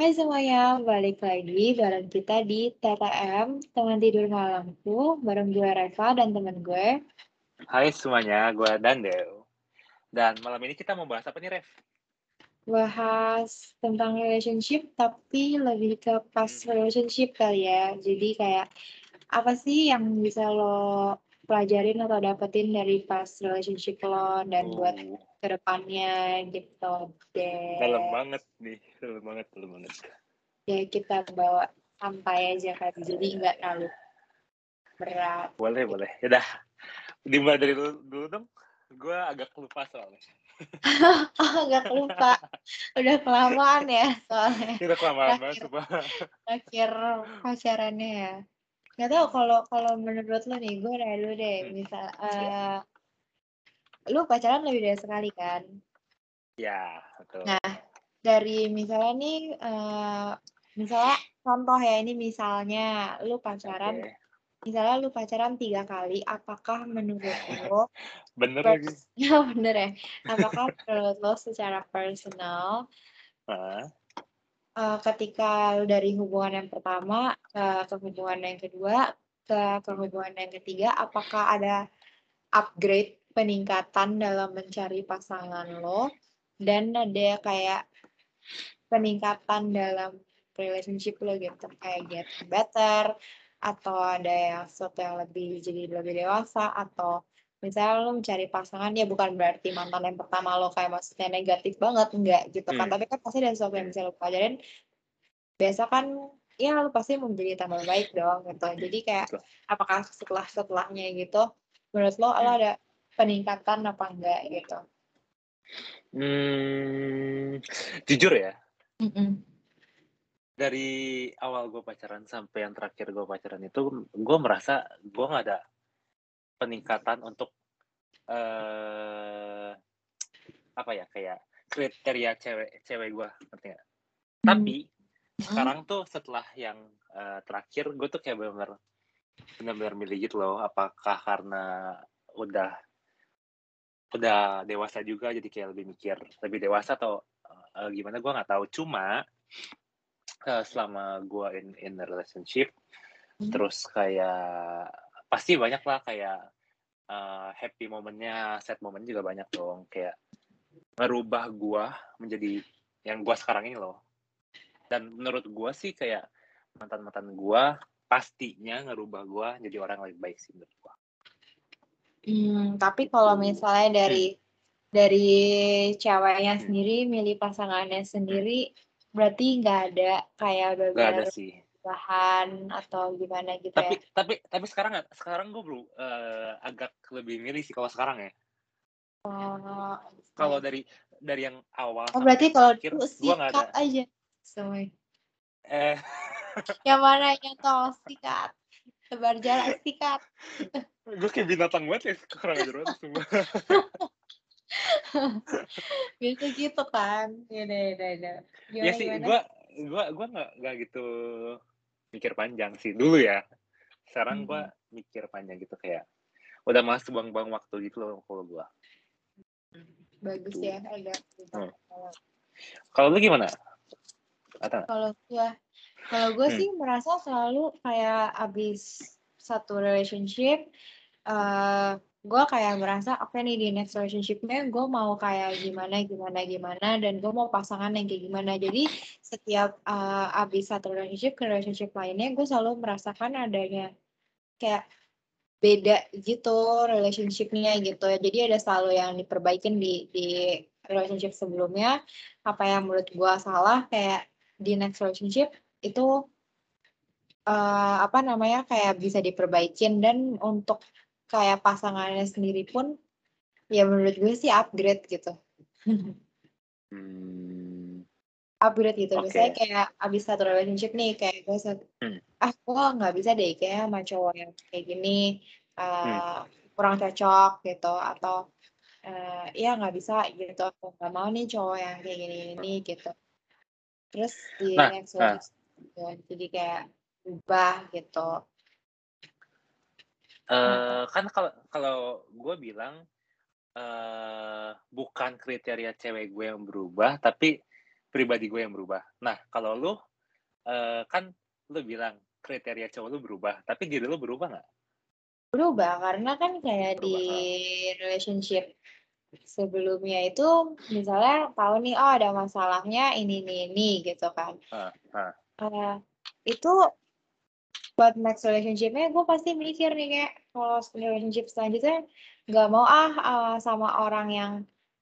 Hai semuanya, balik lagi bareng kita di TTM, teman tidur malamku, bareng gue Reva dan temen gue. Hai semuanya, gue Dandel. Dan malam ini kita mau bahas apa nih, Rev? Bahas tentang relationship, tapi lebih ke past Hmm. relationship kali ya. Jadi kayak, apa sih yang bisa lo pelajarin atau dapetin dari past relationship lo dan buat Oh, ke depannya gitu deh. dalam banget nih, dalam banget, dalam banget. Ya kita bawa santai aja kan, jadi nggak terlalu berat. Boleh, boleh. Yaudah, dimulai dari dulu, dulu dong. Gue agak lupa soalnya. Oh, nggak lupa. Udah kelamaan ya soalnya. Kita kelamaan banget. Terakhir pacarannya ya. Nggak tahu kalau kalau menurut lo nih, gue dulu deh. Hmm. Misal, eh lu pacaran lebih dari sekali kan? Ya, betul. Nah, dari misalnya nih, eh misalnya contoh ya ini misalnya lu pacaran, Oke. misalnya lu pacaran tiga kali, apakah menurut lo Bener lagi. pers- ya bener ya, apakah menurut lo secara personal Hah? eh, ketika lu dari hubungan yang pertama ke, ke hubungan yang kedua ke, ke hubungan yang ketiga apakah ada upgrade peningkatan dalam mencari pasangan lo dan ada kayak peningkatan dalam relationship lo gitu. Kayak get better atau ada yang sesuatu yang lebih jadi lebih dewasa atau misalnya lo mencari pasangan ya bukan berarti mantan yang pertama lo kayak maksudnya negatif banget enggak gitu kan. Hmm. tapi kan pasti ada sesuatu yang bisa lo pelajarin. Biasa kan ya lo pasti menjadi tambah baik dong gitu. Jadi kayak apakah setelah setelahnya gitu menurut lo lo Hmm. ada peningkatan apa enggak gitu Hmm, jujur ya, Mm-mm. dari awal gue pacaran sampai yang terakhir gue pacaran itu, gue merasa gue nggak ada peningkatan untuk eh apa ya kayak kriteria cewek cewek gue ngerti nggak? Tapi sekarang tuh setelah yang eh, terakhir gue tuh kayak benar-benar benar-benar milih gitu loh. Apakah karena udah udah dewasa juga jadi kayak lebih mikir lebih dewasa atau eh, gimana gue nggak tahu. Cuma eh, selama gue in in a relationship Hmm. terus kayak pasti banyak lah kayak eh, happy momennya, sad moment juga banyak dong kayak ngerubah gua menjadi yang gua sekarang ini loh. Dan menurut gua sih kayak mantan-mantan gua pastinya ngerubah gua jadi orang yang lebih baik sih menurut gua. Hmm, tapi kalau misalnya dari dari ceweknya Hmm. sendiri milih pasangannya sendiri berarti nggak ada kayak Gak ada sih. atau gimana gitu Tapi ya tapi tapi sekarang sekarang gua belum eh, agak lebih milih sih kalau sekarang ya. oh, Kalau oke. dari dari yang awal Oh, berarti kalau dulu nggak ada. sikat aja semua Eh yang mana yang tol sikat tebar jalan sikat. Gue kayak binatang banget ya kurang ajar banget semua. biasa gitu kan. Ya udah ya udah ya ya sih gua gua gua nggak nggak gitu mikir panjang sih dulu ya. Sekarang gua mikir panjang gitu kayak udah mas buang-buang waktu gitu loh kalau gua. Bagus Tuh. ya ada Hmm. kalau lu gimana? Kalau gue, kalau gue Hmm. sih merasa selalu kayak abis satu relationship, eh gue kayak merasa oke nih di next relationshipnya gue mau kayak gimana gimana gimana dan gue mau pasangan yang kayak gimana. Jadi setiap eh, abis satu relationship ke relationship lainnya gue selalu merasakan adanya kayak beda gitu relationshipnya gitu ya. Jadi ada selalu yang diperbaikin di di relationship sebelumnya. Apa yang menurut gue salah kayak di next relationship itu eh, apa namanya kayak bisa diperbaikin dan untuk kayak pasangannya sendiri pun ya menurut gue sih upgrade gitu hmm, upgrade gitu Oke. biasanya kayak abis satu relationship nih kayak gue se- Hmm. ah gue nggak bisa deh kayak sama cowok yang kayak gini Hmm. eh, kurang cocok gitu atau eh, ya nggak bisa gitu aku nggak mau nih cowok yang kayak gini ini gitu terus di Nah, next nah. Gitu. jadi kayak ubah gitu eh kan kalau kalau gue bilang eh bukan kriteria cewek gue yang berubah tapi pribadi gue yang berubah. Nah, kalau lu uh, kan lu bilang kriteria cowok lu berubah, tapi diri lu berubah nggak? Berubah karena kan kayak berubah, di relationship sebelumnya itu misalnya tahu nih oh ada masalahnya ini ini ini gitu kan. Uh, uh. Uh, itu buat next relationshipnya gue pasti mikir nih kayak kalau relationship selanjutnya nggak mau ah uh, sama orang yang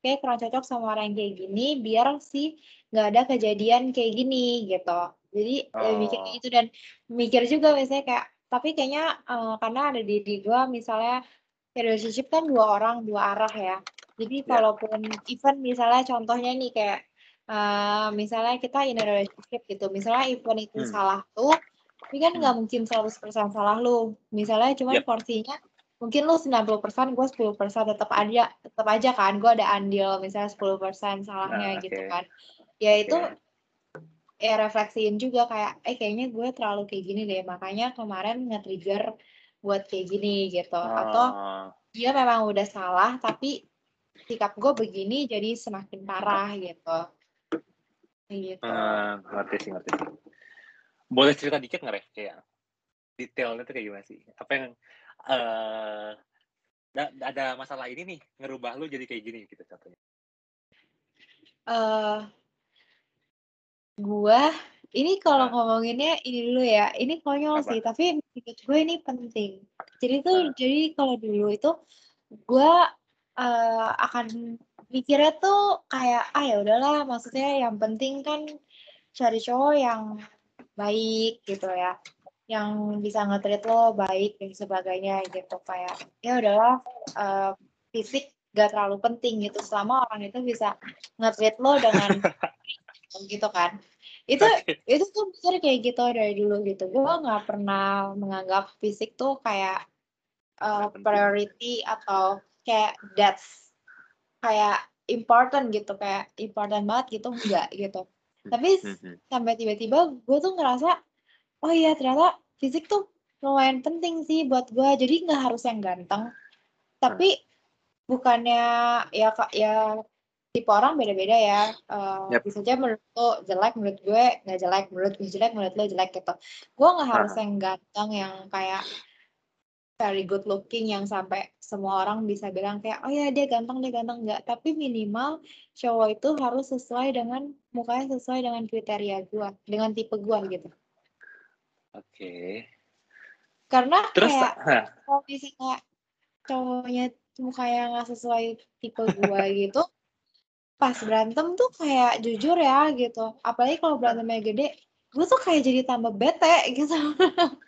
kayak kurang cocok sama orang yang kayak gini biar sih nggak ada kejadian kayak gini gitu jadi oh. ya, mikir gitu dan mikir juga misalnya kayak tapi kayaknya uh, karena ada di di gue misalnya relationship kan dua orang dua arah ya jadi yeah. kalaupun event misalnya contohnya nih kayak uh, misalnya kita in a relationship gitu misalnya event itu hmm. salah tuh tapi kan nggak hmm. mungkin 100% salah lu misalnya cuma yep. porsinya mungkin lu 90% gue 10% tetap aja tetap aja kan gue ada andil misalnya 10% salahnya nah, gitu kan ya okay. itu ya refleksiin juga kayak eh kayaknya gue terlalu kayak gini deh makanya kemarin nge-trigger buat kayak gini gitu oh. atau dia memang udah salah tapi sikap gue begini jadi semakin parah gitu gitu uh, ngerti sih ngerti sih boleh cerita dikit nggak kayak detailnya tuh kayak gimana sih apa yang uh, ada masalah ini nih ngerubah lu jadi kayak gini gitu contohnya uh, gua ini kalau nah. ngomonginnya ini dulu ya, ini konyol Apa? sih, tapi menurut gue ini penting. Jadi tuh, nah. jadi kalau dulu itu gue uh, akan mikirnya tuh kayak ah ya udahlah, maksudnya yang penting kan cari cowok yang baik gitu ya, yang bisa nge lo baik dan sebagainya gitu kayak ya udahlah uh, fisik gak terlalu penting gitu. Selama orang itu bisa nge lo dengan gitu kan. Itu itu tuh mikir kayak gitu dari dulu gitu. Gue nggak pernah menganggap fisik tuh kayak uh, priority atau kayak that's kayak important gitu kayak important banget gitu enggak gitu tapi hmm. sampai tiba-tiba gue tuh ngerasa oh iya ternyata fisik tuh lumayan penting sih buat gue jadi nggak harus yang ganteng tapi bukannya ya ya tipe orang beda-beda ya. Uh, yep. Bisa aja menurut lo jelek, menurut gue nggak jelek, menurut gue jelek, menurut lo jelek gitu. Gue nggak harus uh. yang ganteng yang kayak very good looking yang sampai semua orang bisa bilang kayak oh ya dia ganteng dia ganteng nggak tapi minimal cowok itu harus sesuai dengan mukanya sesuai dengan kriteria gue dengan tipe gue gitu oke okay. karena Terus, kayak huh. kalau misalnya cowoknya mukanya nggak sesuai tipe gue gitu pas berantem tuh kayak jujur ya gitu apalagi kalau berantemnya gede gue tuh kayak jadi tambah bete gitu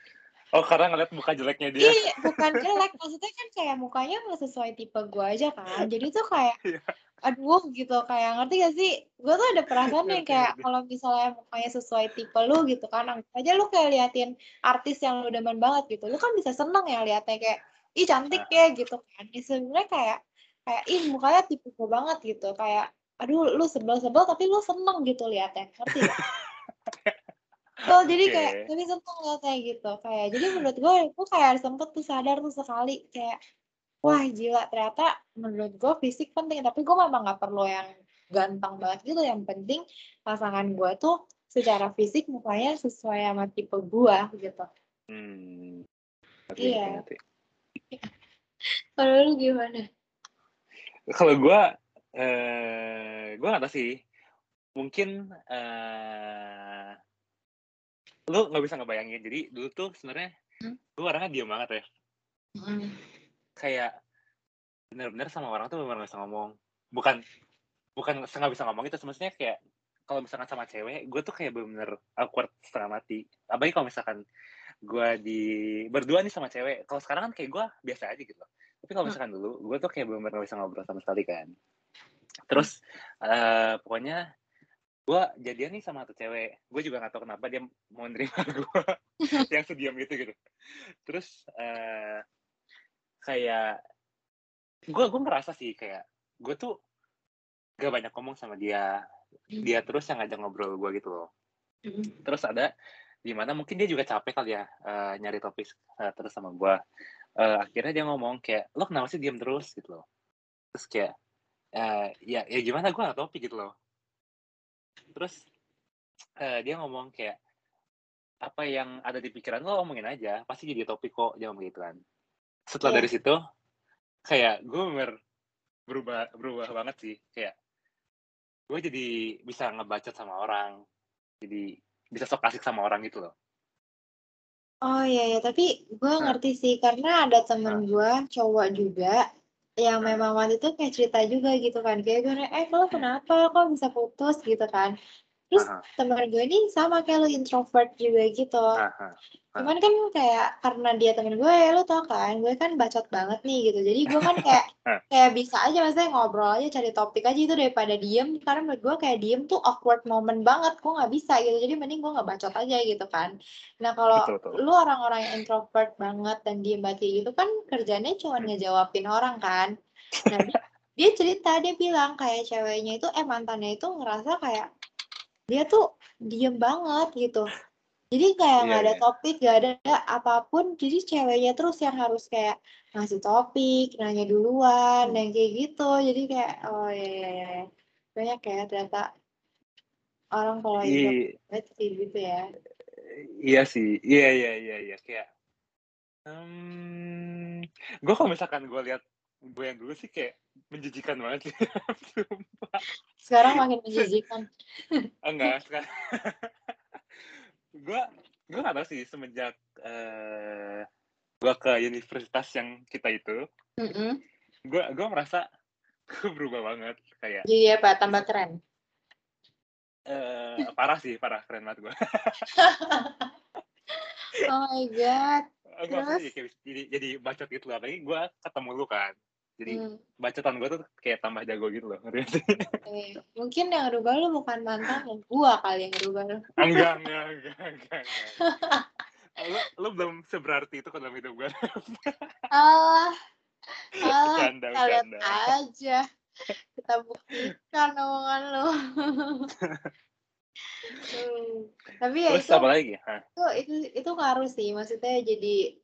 oh karena ngeliat muka jeleknya dia. Iya bukan jelek maksudnya kan kayak mukanya nggak sesuai tipe gue aja kan. Jadi tuh kayak iya. aduh gitu. Kayak ngerti gak sih? Gue tuh ada perasaan yang kayak kalau misalnya mukanya sesuai tipe lu gitu kan anggap aja lu kayak liatin artis yang lu demen banget gitu lu kan bisa seneng ya liatnya kayak ih cantik ya gitu kan. Ya, sebenarnya kayak kayak ih mukanya tipe gue banget gitu. Kayak aduh lu sebel-sebel tapi lu seneng gitu liatnya. Ngerti gak? so jadi okay. kayak tapi seneng liatnya gitu kayak jadi menurut gue gue kayak sempet tuh sadar tuh sekali kayak wah gila ternyata menurut gue fisik penting tapi gue memang nggak perlu yang ganteng banget gitu yang penting pasangan gue tuh secara fisik mukanya sesuai sama tipe gue gitu hmm. iya kalau lu gimana kalau gue eh gue gak tau sih mungkin uh, lu nggak bisa ngebayangin. Jadi dulu tuh sebenarnya hmm? gue orangnya diam banget ya. Hmm. kayak bener-bener sama orang tuh bener-bener bisa ngomong. Bukan bukan nggak bisa ngomong itu maksudnya kayak kalau misalkan sama cewek gue tuh kayak bener-bener awkward setengah mati. Apalagi kalau misalkan gue di berdua nih sama cewek. Kalau sekarang kan kayak gue biasa aja gitu. Tapi kalau hmm. misalkan dulu gue tuh kayak bener-bener gak bisa ngobrol sama sekali kan. Terus uh, pokoknya gue jadian nih sama tuh cewek. Gue juga gak tahu kenapa dia mau nerima gue yang sediam gitu gitu. Terus uh, kayak gue gue merasa sih kayak gue tuh gak banyak ngomong sama dia. Dia terus yang ngajak ngobrol gue gitu loh. Terus ada di mana mungkin dia juga capek kali ya uh, nyari topik uh, terus sama gue uh, akhirnya dia ngomong kayak lo kenapa sih diam terus? gitu loh. Terus kayak uh, ya ya gimana? Gue gak topik gitu loh terus uh, dia ngomong kayak apa yang ada di pikiran lo omongin aja. Pasti jadi topik kok. Jangan begitu kan. Setelah yeah. dari situ kayak gue bener berubah berubah banget sih. Kayak gue jadi bisa ngebaca sama orang. Jadi bisa sok asik sama orang gitu loh. Oh iya ya tapi gue nah. ngerti sih. Karena ada temen nah. gue cowok juga yang memang waktu itu kayak cerita juga gitu kan. Kayak gue eh lo kenapa? Kok bisa putus? gitu kan Terus uh -huh. temen gue ini sama kayak lo introvert juga gitu. Uh -huh. Cuman kan kayak karena dia temen gue, ya lo tau kan, gue kan bacot banget nih gitu. Jadi gue kan kayak kayak bisa aja maksudnya ngobrol aja cari topik aja itu daripada diem. Karena menurut gue kayak diem tuh awkward moment banget. Gue nggak bisa gitu. Jadi mending gue nggak bacot aja gitu kan. Nah kalau lu orang-orang yang introvert banget dan diem banget gitu kan kerjanya cuma hmm. ngejawabin orang kan. Nah dia cerita dia bilang kayak ceweknya itu eh mantannya itu ngerasa kayak dia tuh diem banget gitu. Jadi kayak nggak yeah, ada yeah. topik gak ada apa pun jadi ceweknya terus yang harus kayak ngasih topik nanya duluan dan kayak gitu. Jadi kayak oh ya ya ya banyak kayak ternyata orang kalau itu sih gitu ya. Iya sih. Iya iya iya iya. Kayak um, gue kalau misalkan gue lihat gue yang dulu sih kayak menjijikan banget sih. sekarang makin menjijikan. Enggak, sekarang. gue gue gak tau sih semenjak uh, gue ke universitas yang kita itu, gue mm -hmm. gue merasa gue berubah banget kayak. Iya pak, tambah keren. Uh, parah sih, parah keren banget gue. oh my god. Terus? Jadi, jadi, jadi bacot gitu lah. Apalagi gue ketemu lu kan jadi hmm. bacotan gue tuh kayak tambah jago gitu loh eh, mungkin yang rubah lu bukan mantan yang gua kali yang rubah lu enggak enggak enggak enggak, enggak. lo, lo belum seberarti itu ke dalam hidup gue Allah Allah bercanda, kita lihat aja kita buktikan omongan lo hmm. tapi ya Terus itu, apa lagi? Hah? itu itu itu ngaruh sih maksudnya jadi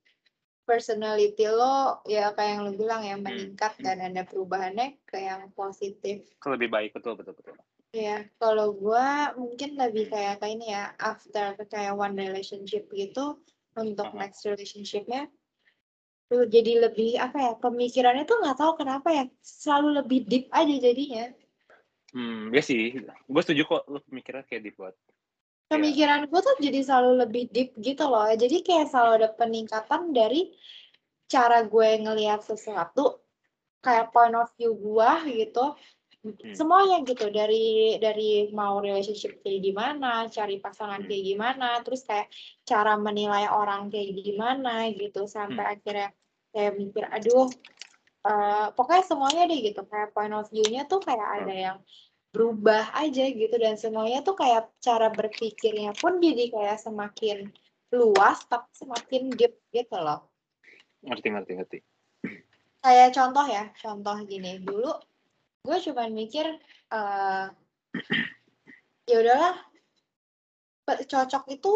personality lo ya kayak yang lo bilang yang hmm. meningkat dan ada perubahannya ke yang positif. Ke lebih baik betul betul betul. Ya, kalau gue mungkin lebih kayak kayak ini ya after kayak one relationship gitu untuk uh -huh. next relationshipnya tuh jadi lebih apa ya pemikirannya tuh nggak tahu kenapa ya selalu lebih deep aja jadinya. Hmm, ya sih, gue setuju kok lo pemikiran kayak deep banget. Iya. Pemikiran gue tuh jadi selalu lebih deep gitu loh. Jadi kayak selalu ada peningkatan dari cara gue ngelihat sesuatu, kayak point of view gue gitu. Hmm. Semuanya gitu dari dari mau relationship kayak gimana, cari pasangan hmm. kayak gimana, terus kayak cara menilai orang kayak gimana gitu sampai hmm. akhirnya kayak mikir aduh uh, pokoknya semuanya deh gitu kayak point of view-nya tuh kayak ada yang berubah aja gitu dan semuanya tuh kayak cara berpikirnya pun jadi kayak semakin luas tapi semakin deep gitu loh. Ngerti ngerti ngerti. Kayak contoh ya, contoh gini dulu gue cuma mikir uh, ya udahlah cocok itu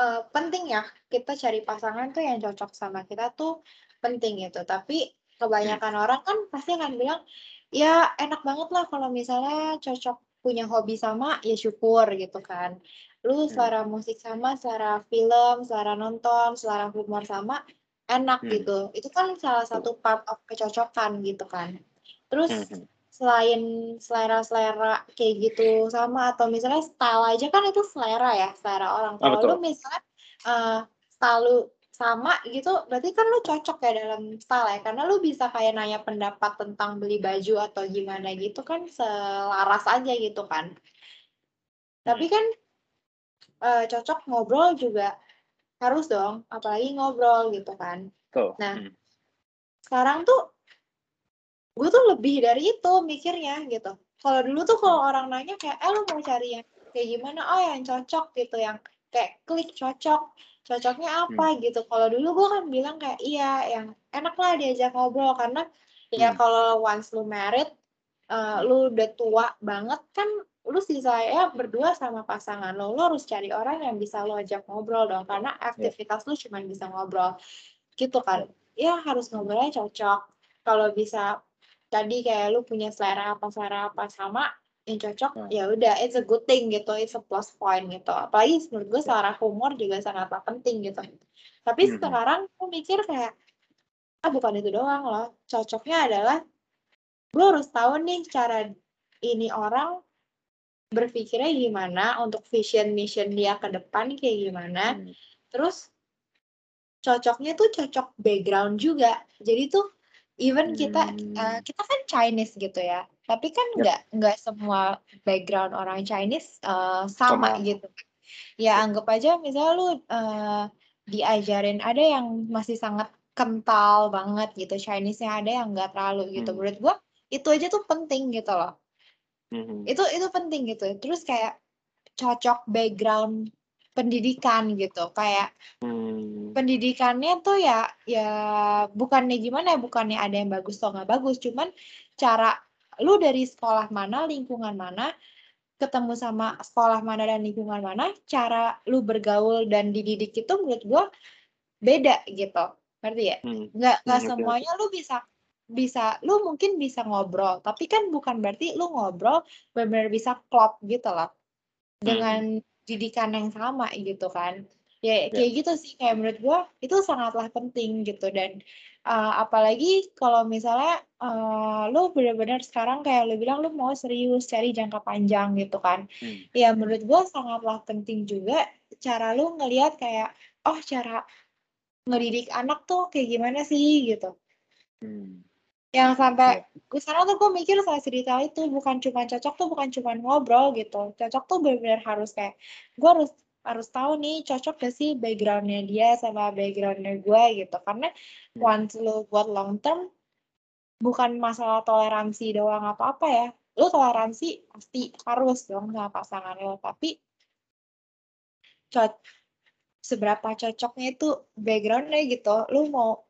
uh, penting ya kita cari pasangan tuh yang cocok sama kita tuh penting gitu tapi kebanyakan hmm. orang kan pasti akan bilang ya enak banget lah kalau misalnya cocok punya hobi sama ya syukur gitu kan lu hmm. selera musik sama selera film selera nonton selera humor sama enak hmm. gitu itu kan salah satu part of kecocokan gitu kan terus hmm. selain selera-selera kayak gitu sama atau misalnya style aja kan itu selera ya selera orang ah, kalau oh, lu misalnya uh, style sama gitu berarti kan lu cocok ya dalam style ya. Karena lu bisa kayak nanya pendapat tentang beli baju atau gimana gitu kan selaras aja gitu kan. Tapi kan uh, cocok ngobrol juga. Harus dong apalagi ngobrol gitu kan. Tuh. nah hmm. sekarang tuh gue tuh lebih dari itu mikirnya gitu. Kalau dulu tuh kalau orang nanya kayak eh lu mau cari yang kayak gimana? Oh yang cocok gitu yang kayak klik cocok cocoknya apa hmm. gitu kalau dulu gue kan bilang kayak iya yang enak lah diajak ngobrol karena ya hmm. ya kalau once lu married uh, lu udah tua banget kan lu sih saya berdua sama pasangan lo lu harus cari orang yang bisa lo ajak ngobrol dong karena ya. aktivitas yeah. lu cuma bisa ngobrol gitu kan ya harus ngobrolnya cocok kalau bisa tadi kayak lu punya selera apa selera apa sama yang cocok Hmm. ya udah it's a good thing gitu it's a plus point gitu apalagi menurut gue selera humor juga sangatlah penting gitu tapi Mhm. sekarang gue mikir kayak ah bukan itu doang loh cocoknya adalah gue harus tahu nih cara ini orang berpikirnya gimana untuk vision mission dia ke depan kayak gimana Hmm. terus cocoknya tuh cocok background juga jadi tuh even kita Hmm. eh, kita kan Chinese gitu ya tapi kan nggak nggak semua background orang Chinese eh, sama, Sama. gitu ya anggap aja misalnya lu eh, diajarin ada yang masih sangat kental banget gitu Chinese-nya ada yang nggak terlalu gitu Hmm. menurut gua itu aja tuh penting gitu loh Mhm. itu itu penting gitu terus kayak cocok background pendidikan gitu kayak Hmm. pendidikannya tuh ya ya bukannya gimana ya bukannya ada yang bagus atau nggak bagus cuman cara lu dari sekolah mana lingkungan mana ketemu sama sekolah mana dan lingkungan mana cara lu bergaul dan dididik itu menurut gua beda gitu. Ngerti ya? Hmm. nggak nggak Hmm, semuanya lu bisa bisa lu mungkin bisa ngobrol tapi kan bukan berarti lu ngobrol benar-benar bisa klop gitu loh. Dengan didikan yang sama gitu kan ya kayak gitu sih kayak menurut gua itu sangatlah penting gitu. Dan uh, apalagi kalau misalnya uh, lu benar-benar sekarang kayak lu bilang lu mau serius cari jangka panjang gitu kan. Hmm. ya menurut gua sangatlah penting juga cara lu ngelihat kayak oh cara ngedidik anak tuh kayak gimana sih gitu. Hmm. yang sampai gue sekarang tuh gue mikir soal cerita itu bukan cuma cocok tuh bukan cuma ngobrol gitu. Cocok tuh benar-benar harus kayak gue harus harus tahu nih cocok gak sih backgroundnya dia sama backgroundnya gue gitu karena Hmm. once lu buat long term bukan masalah toleransi doang apa apa ya lu toleransi pasti harus dong sama pasangan lo tapi cocok seberapa cocoknya itu backgroundnya gitu lu mau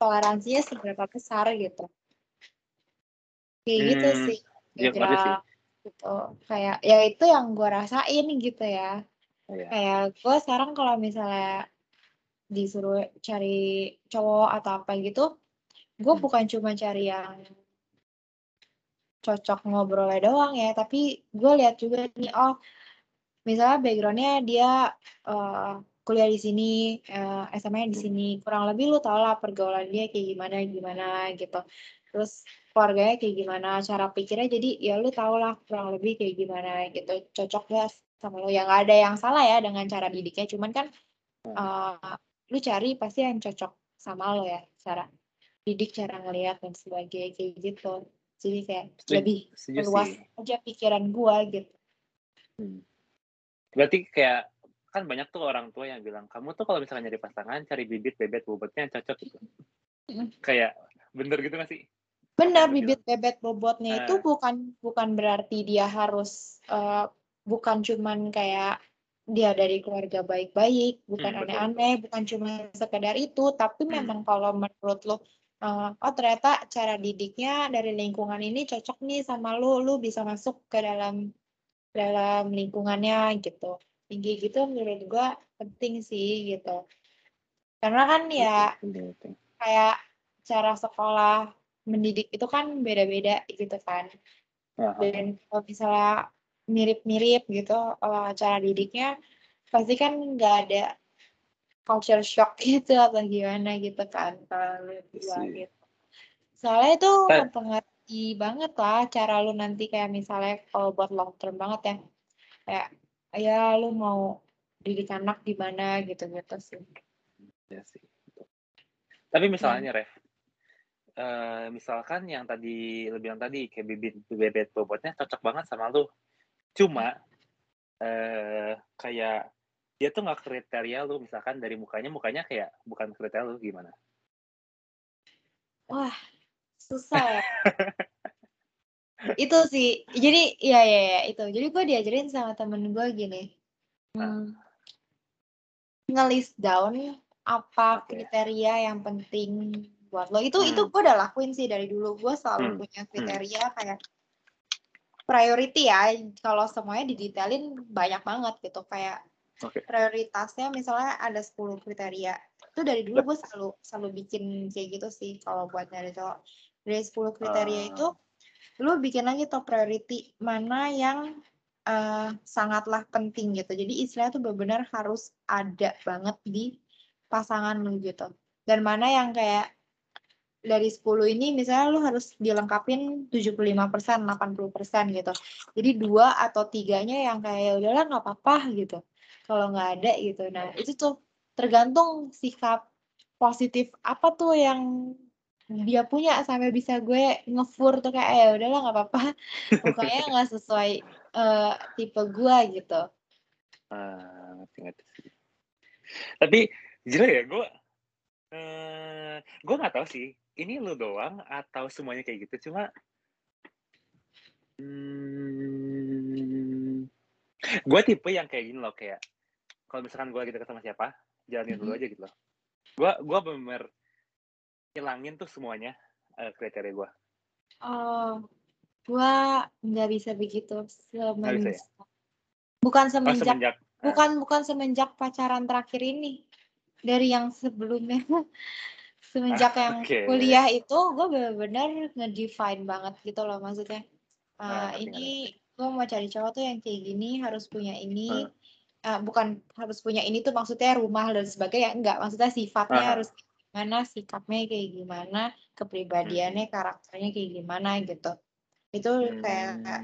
toleransinya seberapa besar gitu kayak gitu Hmm, sih iya, ngerti sih. Gitu kayak ya itu yang gue rasain gitu ya Iya. kayak gue sekarang kalau misalnya disuruh cari cowok atau apa gitu gue Hmm. bukan cuma cari yang cocok ngobrolnya doang ya tapi gue lihat juga nih oh misalnya backgroundnya dia eh, kuliah di sini eh, SMA di sini kurang lebih lu tau lah pergaulan dia kayak gimana gimana gitu terus keluarganya kayak gimana cara pikirnya jadi ya lu tau lah kurang lebih kayak gimana gitu cocok gak sama lu yang nggak ada yang salah ya dengan cara didiknya. Cuman kan eh, lu cari pasti yang cocok sama lo ya cara didik cara ngeliat dan sebagainya kayak gitu. Jadi kayak Setuju- lebih luas aja pikiran gua gitu. Hmm. Berarti kayak kan banyak tuh orang tua yang bilang kamu tuh kalau misalnya nyari pasangan cari bibit bebet bobotnya yang cocok. Gitu. Kayak bener gitu gak sih? Benar, lu bibit bebet bobotnya itu Ah. bukan bukan berarti dia harus eh, bukan cuman kayak dia dari keluarga baik-baik, bukan Hmm, betul, aneh-aneh, bukan cuma sekedar itu, tapi Hmm. memang kalau menurut lo eh, oh ternyata cara didiknya dari lingkungan ini cocok nih sama lu, lu bisa masuk ke dalam dalam lingkungannya gitu. Tinggi gitu menurut gua penting sih gitu. Karena kan ya Betul, betul. kayak cara sekolah mendidik itu kan beda-beda gitu kan dan kalau misalnya mirip-mirip gitu eh, cara didiknya pasti kan nggak ada culture shock gitu atau gimana gitu kan kalau gua Iya. gitu soalnya itu Ta- mempengaruhi banget lah cara lu nanti kayak misalnya kalau buat long term banget ya kayak ya lu mau didik anak di mana gitu gitu sih sih. betul. Tapi misalnya Ref, eh, misalkan yang tadi lu bilang tadi kayak bibit bebet bobotnya cocok banget sama lu. Cuma eh kayak dia tuh nggak kriteria lu misalkan dari mukanya mukanya kayak bukan kriteria lu gimana? Wah, susah ya. itu sih. Jadi, ya ya ya itu. Jadi gue diajarin sama temen gue gini. Hmm, ngelis down apa Oke. kriteria yang penting buat lo. Itu Hmm. itu gue udah lakuin sih dari dulu. Gue selalu Hmm. punya kriteria kayak priority ya. Kalau semuanya didetailin banyak banget gitu. Kayak Oke. prioritasnya misalnya ada 10 kriteria. Itu dari dulu gue selalu selalu bikin kayak gitu sih kalau buat nyari cowok. Dari 10 kriteria Ah. itu lu bikin lagi top priority mana yang uh, sangatlah penting gitu. Jadi istilah tuh benar-benar harus ada banget di pasangan lu gitu. Dan mana yang kayak dari 10 ini misalnya lu harus dilengkapin 75%, 80% gitu. Jadi dua atau tiganya yang kayak ya udahlah nggak apa-apa gitu. Kalau nggak ada gitu. Nah, itu tuh tergantung sikap positif apa tuh yang dia punya sampai bisa gue ngefur tuh kayak ya udahlah nggak apa-apa. Pokoknya nggak sesuai uh, tipe gue gitu. Uh, Tapi jujur ya gue uh, gue nggak tahu sih ini lu doang atau semuanya kayak gitu cuma hmm, gue tipe yang kayak gini loh kayak kalau misalkan gue lagi deket sama siapa jalanin dulu mm-hmm. aja gitu loh gue gue bener hilangin tuh semuanya uh, kriteria gue oh gue nggak bisa begitu semenjak ya? bukan semenjak, oh, semenjak bukan uh. bukan semenjak pacaran terakhir ini dari yang sebelumnya semenjak yang okay. kuliah itu gue benar-benar ngedefine banget gitu loh maksudnya uh, nah, ini gue mau cari cowok tuh yang kayak gini harus punya ini uh. Uh, bukan harus punya ini tuh maksudnya rumah dan sebagainya enggak maksudnya sifatnya uh. harus gimana sikapnya kayak gimana kepribadiannya hmm. karakternya kayak gimana gitu itu kayak hmm.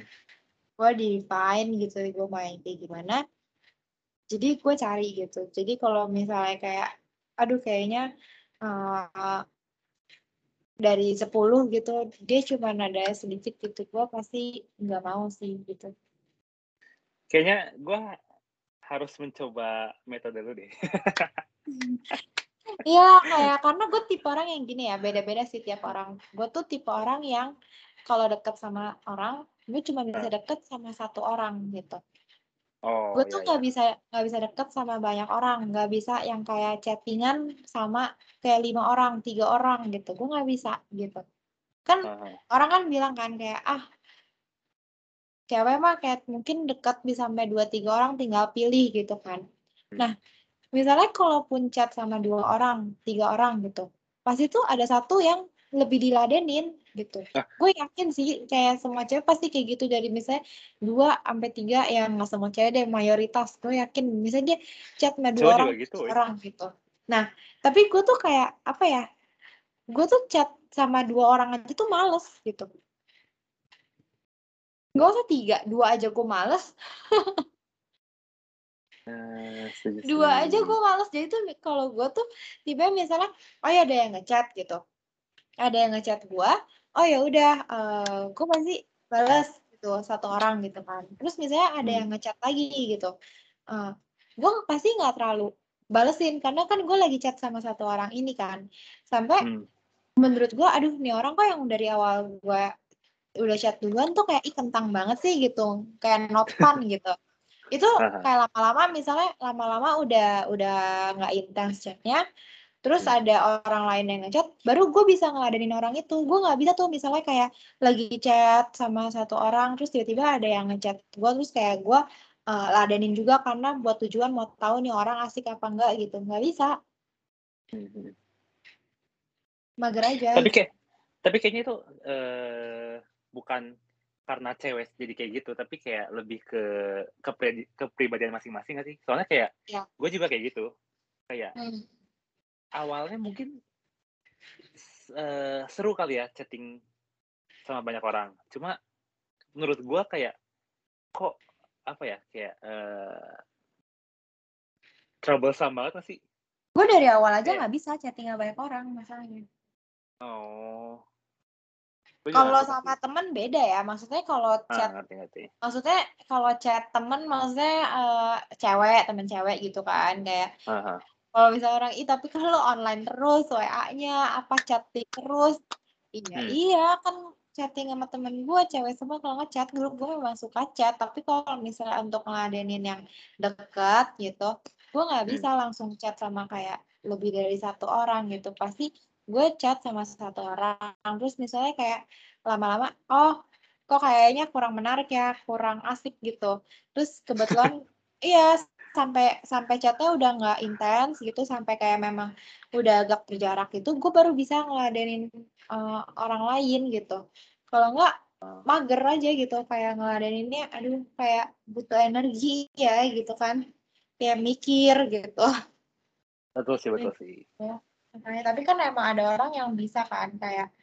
gue define gitu gue main kayak gimana jadi gue cari gitu jadi kalau misalnya kayak aduh kayaknya uh, dari 10 gitu dia cuma ada sedikit gitu. Gue pasti nggak mau sih gitu. Kayaknya gue harus mencoba metode lu deh. Iya kayak karena gue tipe orang yang gini ya beda-beda sih tiap orang. Gue tuh tipe orang yang kalau deket sama orang gue cuma bisa deket sama satu orang gitu Oh, gue tuh iya, nggak iya. bisa nggak bisa deket sama banyak orang, nggak bisa yang kayak chattingan sama kayak lima orang, tiga orang gitu. Gue nggak bisa gitu. Kan uh-huh. orang kan bilang kan kayak ah cewek mah kayak mungkin deket bisa sampai dua tiga orang tinggal pilih gitu kan. Hmm. Nah misalnya kalaupun chat sama dua orang, tiga orang gitu, pasti tuh ada satu yang lebih diladenin gitu. Nah. Gue yakin sih kayak semua cewek pasti kayak gitu dari misalnya dua sampai tiga yang nggak semua cewek deh mayoritas. Gue yakin misalnya dia chat sama dua orang gitu, orang gitu. Nah tapi gue tuh kayak apa ya? Gue tuh chat sama dua orang aja tuh males gitu. Gak usah tiga, dua aja gue males. Uh, dua aja gue males jadi tuh kalau gue tuh tiba misalnya oh ya ada yang ngechat gitu ada yang ngechat gue oh ya udah uh, eh, gue pasti balas gitu satu orang gitu kan. Terus misalnya ada hmm. yang ngechat lagi gitu uh, eh, gue pasti nggak terlalu balesin karena kan gue lagi chat sama satu orang ini kan. Sampai hmm. menurut gue aduh nih orang kok yang dari awal gue udah chat duluan tuh kayak ih kentang banget sih gitu. Kayak not fun gitu. Itu kayak lama-lama misalnya lama-lama udah udah nggak intens chatnya terus hmm. ada orang lain yang ngechat baru gue bisa ngeladenin orang itu. Gue nggak bisa tuh misalnya kayak lagi chat sama satu orang terus tiba-tiba ada yang ngechat gue terus kayak gue uh, ladenin juga karena buat tujuan mau tahu nih orang asik apa enggak gitu. Nggak bisa. Hmm. mager aja. Tapi kayak tapi kayaknya itu uh, bukan karena cewek jadi kayak gitu tapi kayak lebih ke ke kepribadian masing-masing gak sih? Soalnya kayak ya. gue juga kayak gitu. Kayak hmm awalnya mungkin uh, seru kali ya chatting sama banyak orang. Cuma menurut gue kayak kok apa ya kayak uh, troublesome banget gak sih? Gue dari awal aja nggak bisa chatting sama banyak orang masalahnya. Oh. Kalau sama temen beda ya, maksudnya kalau ah, chat, ah, ngerti, ngerti. maksudnya kalau chat temen, maksudnya uh, cewek, temen cewek gitu kan, kayak uh -huh. Kalau misalnya orang, "Ih, tapi lo online terus, WA-nya, apa, chatting terus." Iya hmm. iya, kan chatting sama temen gue cewek semua kalau ngechat, grup gue memang suka chat, tapi kalau misalnya untuk ngeladenin yang deket gitu, gue nggak hmm. bisa hmm. langsung chat sama kayak lebih dari satu orang gitu. Pasti gue chat sama satu orang, terus misalnya kayak lama-lama, "Oh, kok kayaknya kurang menarik ya, kurang asik," gitu. Terus kebetulan iya sampai sampai chatnya udah nggak intens gitu sampai kayak memang udah agak berjarak itu gue baru bisa ngeladenin uh, orang lain gitu. Kalau nggak mager aja gitu kayak ngeladeninnya aduh kayak butuh energi ya gitu kan. Kayak mikir gitu. Betul sih betul sih. Makanya tapi kan emang ada orang yang bisa kan kayak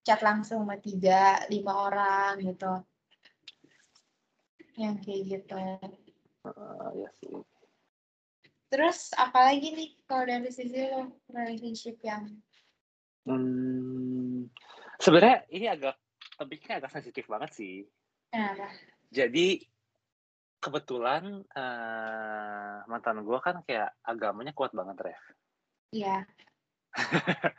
chat langsung sama tiga lima orang gitu. Yang kayak gitu uh, ya sih. Terus apalagi nih kalau dari sisi lo relationship yang? Hmm, sebenarnya ini agak topiknya agak sensitif banget sih. Kenapa? Jadi kebetulan uh, mantan gue kan kayak agamanya kuat banget ref iya.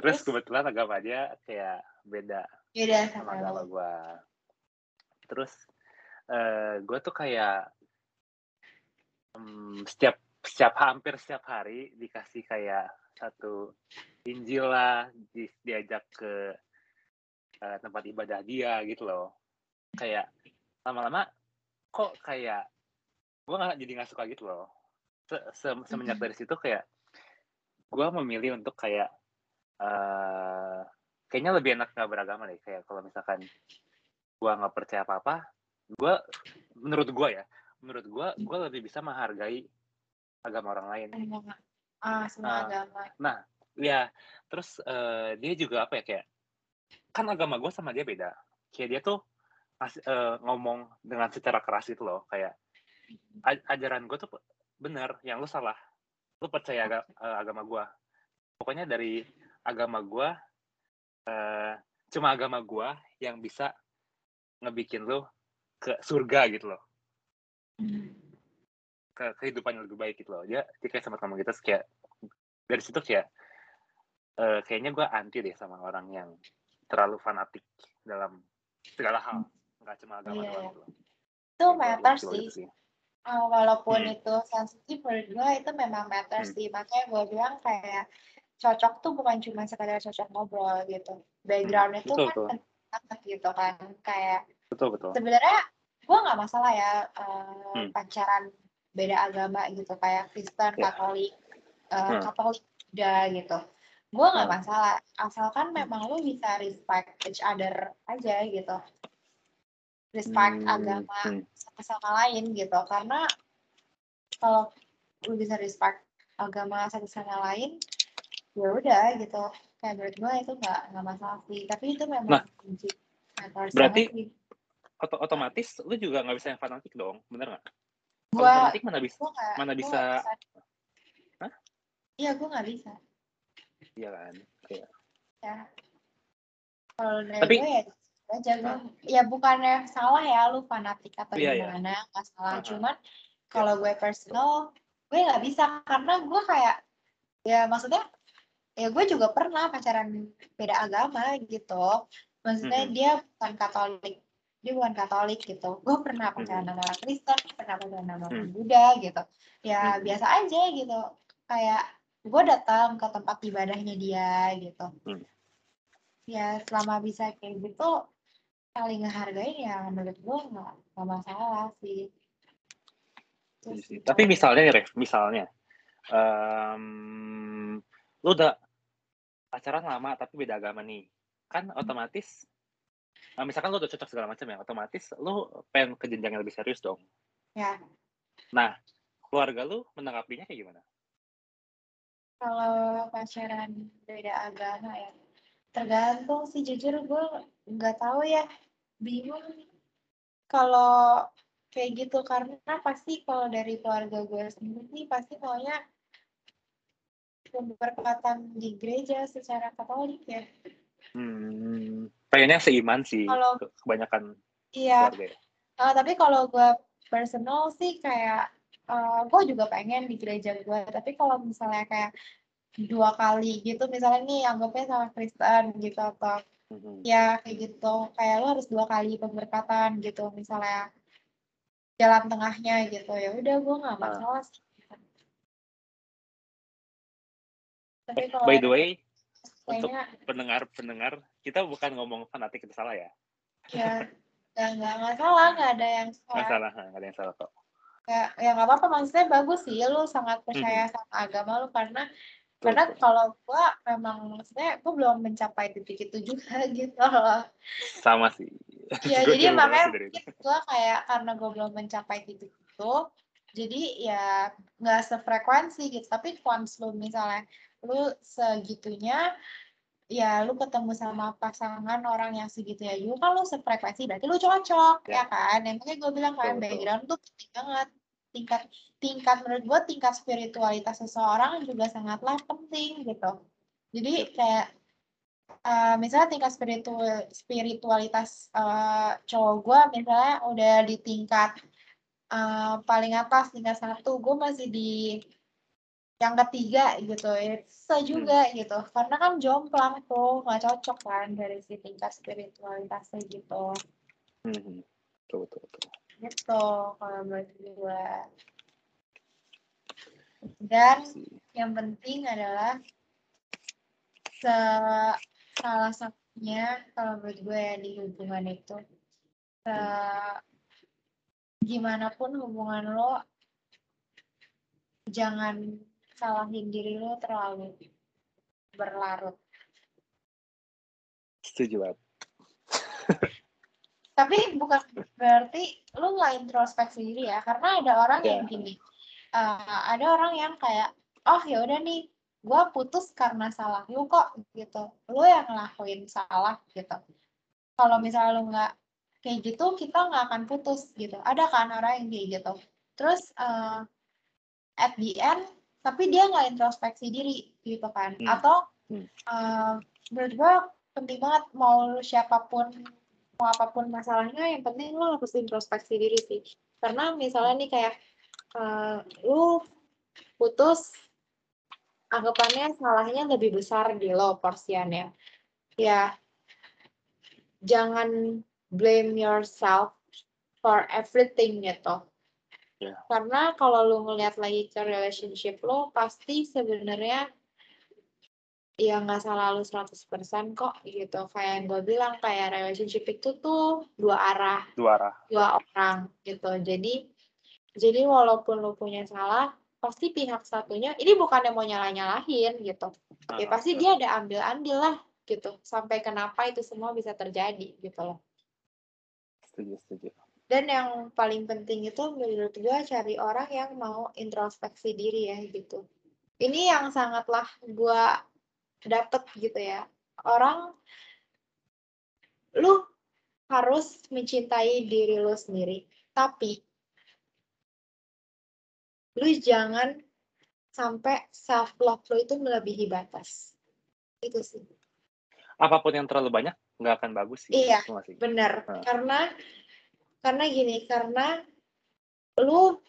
Terus kebetulan agama dia kayak beda beda sama agama gue terus uh, gue tuh kayak um, setiap setiap hampir setiap hari dikasih kayak satu Injil lah di, diajak ke uh, tempat ibadah dia gitu loh. Kayak lama-lama kok kayak gue nggak jadi nggak suka gitu loh. Se -se semenjak dari situ kayak gue memilih untuk kayak uh, kayaknya lebih enak nggak beragama deh. Kayak kalau misalkan gue nggak percaya apa apa gue menurut gue ya menurut gue gue lebih bisa menghargai agama orang lain. Ah semua uh, agama. nah ya terus uh, dia juga apa ya kayak kan agama gue sama dia beda. Kayak dia tuh uh, ngomong dengan secara keras itu loh kayak ajaran gue tuh bener yang lu salah lu percaya aga, uh, agama gue pokoknya dari agama gue uh, cuma agama gue yang bisa ngebikin lu ke surga gitu loh ke kehidupan yang lebih baik gitu loh dia, dia kayak sama kamu gitu kayak dari situ kayak uh, kayaknya gue anti deh sama orang yang terlalu fanatik dalam segala hal nggak cuma agama yeah. doang gitu. itu matter sih, sih. Uh, walaupun hmm. itu sensitif menurut gue itu memang matter hmm. sih makanya gue bilang kayak cocok tuh bukan cuma sekadar cocok ngobrol gitu background itu betul, kan betul. gitu kan kayak betul betul sebenarnya gue nggak masalah ya uh, hmm. pacaran beda agama gitu kayak Kristen yeah. Katolik uh, hmm. Katolik juga gitu gue nggak hmm. masalah asalkan memang lu bisa respect each other aja gitu respect hmm, agama hmm. satu sama lain gitu karena kalau lu bisa respect agama satu sama lain ya udah gitu kayak menurut gue itu nggak nggak masalah sih tapi itu memang nah, berarti ot otomatis lu juga nggak bisa yang fanatik dong bener nggak? Gua fanatik mana bisa gak, mana bisa, iya gue nggak bisa. Iya kan? Iya. Ya. Kalau dari tapi, gue ya aja gue ya bukannya salah ya lu fanatik atau iya, iya. gimana nggak iya. salah. Uh -huh. cuman kalau gue personal gue nggak bisa karena gue kayak ya maksudnya ya gue juga pernah pacaran beda agama gitu. Maksudnya -hmm. dia bukan Katolik dia bukan Katolik gitu gue pernah pacaran sama orang Kristen pernah pacaran sama orang -hmm. Buddha gitu ya -hmm. biasa aja gitu kayak gue datang ke tempat ibadahnya dia gitu -hmm. ya selama bisa kayak gitu saling ngehargain ya menurut gue nggak nggak masalah sih Terus, gitu. tapi misalnya nih Ref, misalnya um, lu udah pacaran lama tapi beda agama nih kan hmm. otomatis nah misalkan lu udah cocok segala macam ya otomatis lu pengen ke jenjang yang lebih serius dong. Ya. Nah keluarga lu menanggapinya kayak gimana? Kalau pacaran beda agama ya tergantung sih jujur gue nggak tahu ya bingung. Kalau kayak gitu karena pasti kalau dari keluarga gue sendiri pasti maunya pemberkatan di gereja secara Katolik ya. Hmm, pengennya seiman sih kalau, kebanyakan iya, keluarga. Uh, tapi kalau gue personal sih kayak uh, gue juga pengen di gereja gue. Tapi kalau misalnya kayak dua kali gitu, misalnya nih anggapnya sama Kristen gitu atau mm-hmm. ya kayak gitu, kayak lo harus dua kali pemberkatan gitu, misalnya jalan tengahnya gitu ya udah gue nggak nah. masalah sih Tapi kalau By the way, untuk pendengar-pendengar, kita bukan ngomong fanatik itu salah ya? Ya, nggak nggak salah, nggak ada yang salah. Nggak salah, nggak ada yang salah kok. Ya, ya nggak apa-apa, maksudnya bagus sih, lu sangat percaya hmm. sama agama lu karena karena betul. kalau gue memang maksudnya gue belum mencapai titik itu juga gitu loh sama sih ya Gua jadi makanya gue kayak karena gue belum mencapai titik itu jadi ya nggak sefrekuensi gitu tapi once lu misalnya lu segitunya ya lu ketemu sama pasangan orang yang segitu ya kan lu sefrekuensi berarti lu cocok Ya. ya, kan? Yang makanya gue bilang kan background tuh penting banget. Tingkat tingkat menurut gue tingkat spiritualitas seseorang juga sangatlah penting gitu. Jadi kayak eh, misalnya tingkat spiritual spiritualitas eh, cowok gue misalnya udah di tingkat eh, paling atas tingkat satu gue masih di yang ketiga gitu ya bisa juga gitu. Karena kan jomplang tuh nggak cocok kan dari si tingkat spiritualitasnya gitu. Hmm, betul betul betul. gitu kalau menurut gue dan yang penting adalah se salah satunya kalau menurut gue ya di hubungan itu se gimana pun hubungan lo jangan salahin diri lo terlalu berlarut. Setuju banget. tapi bukan berarti lu nggak introspeksi diri ya karena ada orang yang Ya. gini. Eh, ada orang yang kayak oh ya udah nih gue putus karena salah lu kok gitu. Lu yang ngelakuin salah gitu. Kalau misalnya lu nggak kayak gitu kita nggak akan putus gitu. Ada kan orang yang kayak gitu. Terus eh, at the end tapi dia nggak introspeksi diri gitu kan Hmm. atau Hmm. eh, menurut gue penting banget mau siapa pun mau apa pun masalahnya yang penting lu harus introspeksi diri sih karena misalnya nih kayak eh, lu putus anggapannya salahnya lebih besar di lo porsiannya ya jangan blame yourself for everything gitu Ya. karena kalau lu ngeliat lagi ke relationship lo pasti sebenarnya ya nggak salah lu 100% kok gitu. Kayak yang gue bilang kayak relationship itu tuh dua arah. Dua arah. dua orang gitu. Jadi jadi walaupun lu punya salah pasti pihak satunya ini bukannya mau nyalah nyalahin gitu. Ya Ah, pasti dia ada ambil andil lah gitu. Sampai kenapa itu semua bisa terjadi gitu loh. Setuju setuju. Dan yang paling penting itu menurut gue cari orang yang mau introspeksi diri ya gitu ini yang sangatlah gue dapet gitu ya orang lu harus mencintai diri lu sendiri tapi lu jangan sampai self love lu itu melebihi batas itu sih Apa pun yang terlalu banyak nggak akan bagus sih. Iya. Bener Ah. karena karena gini karena lu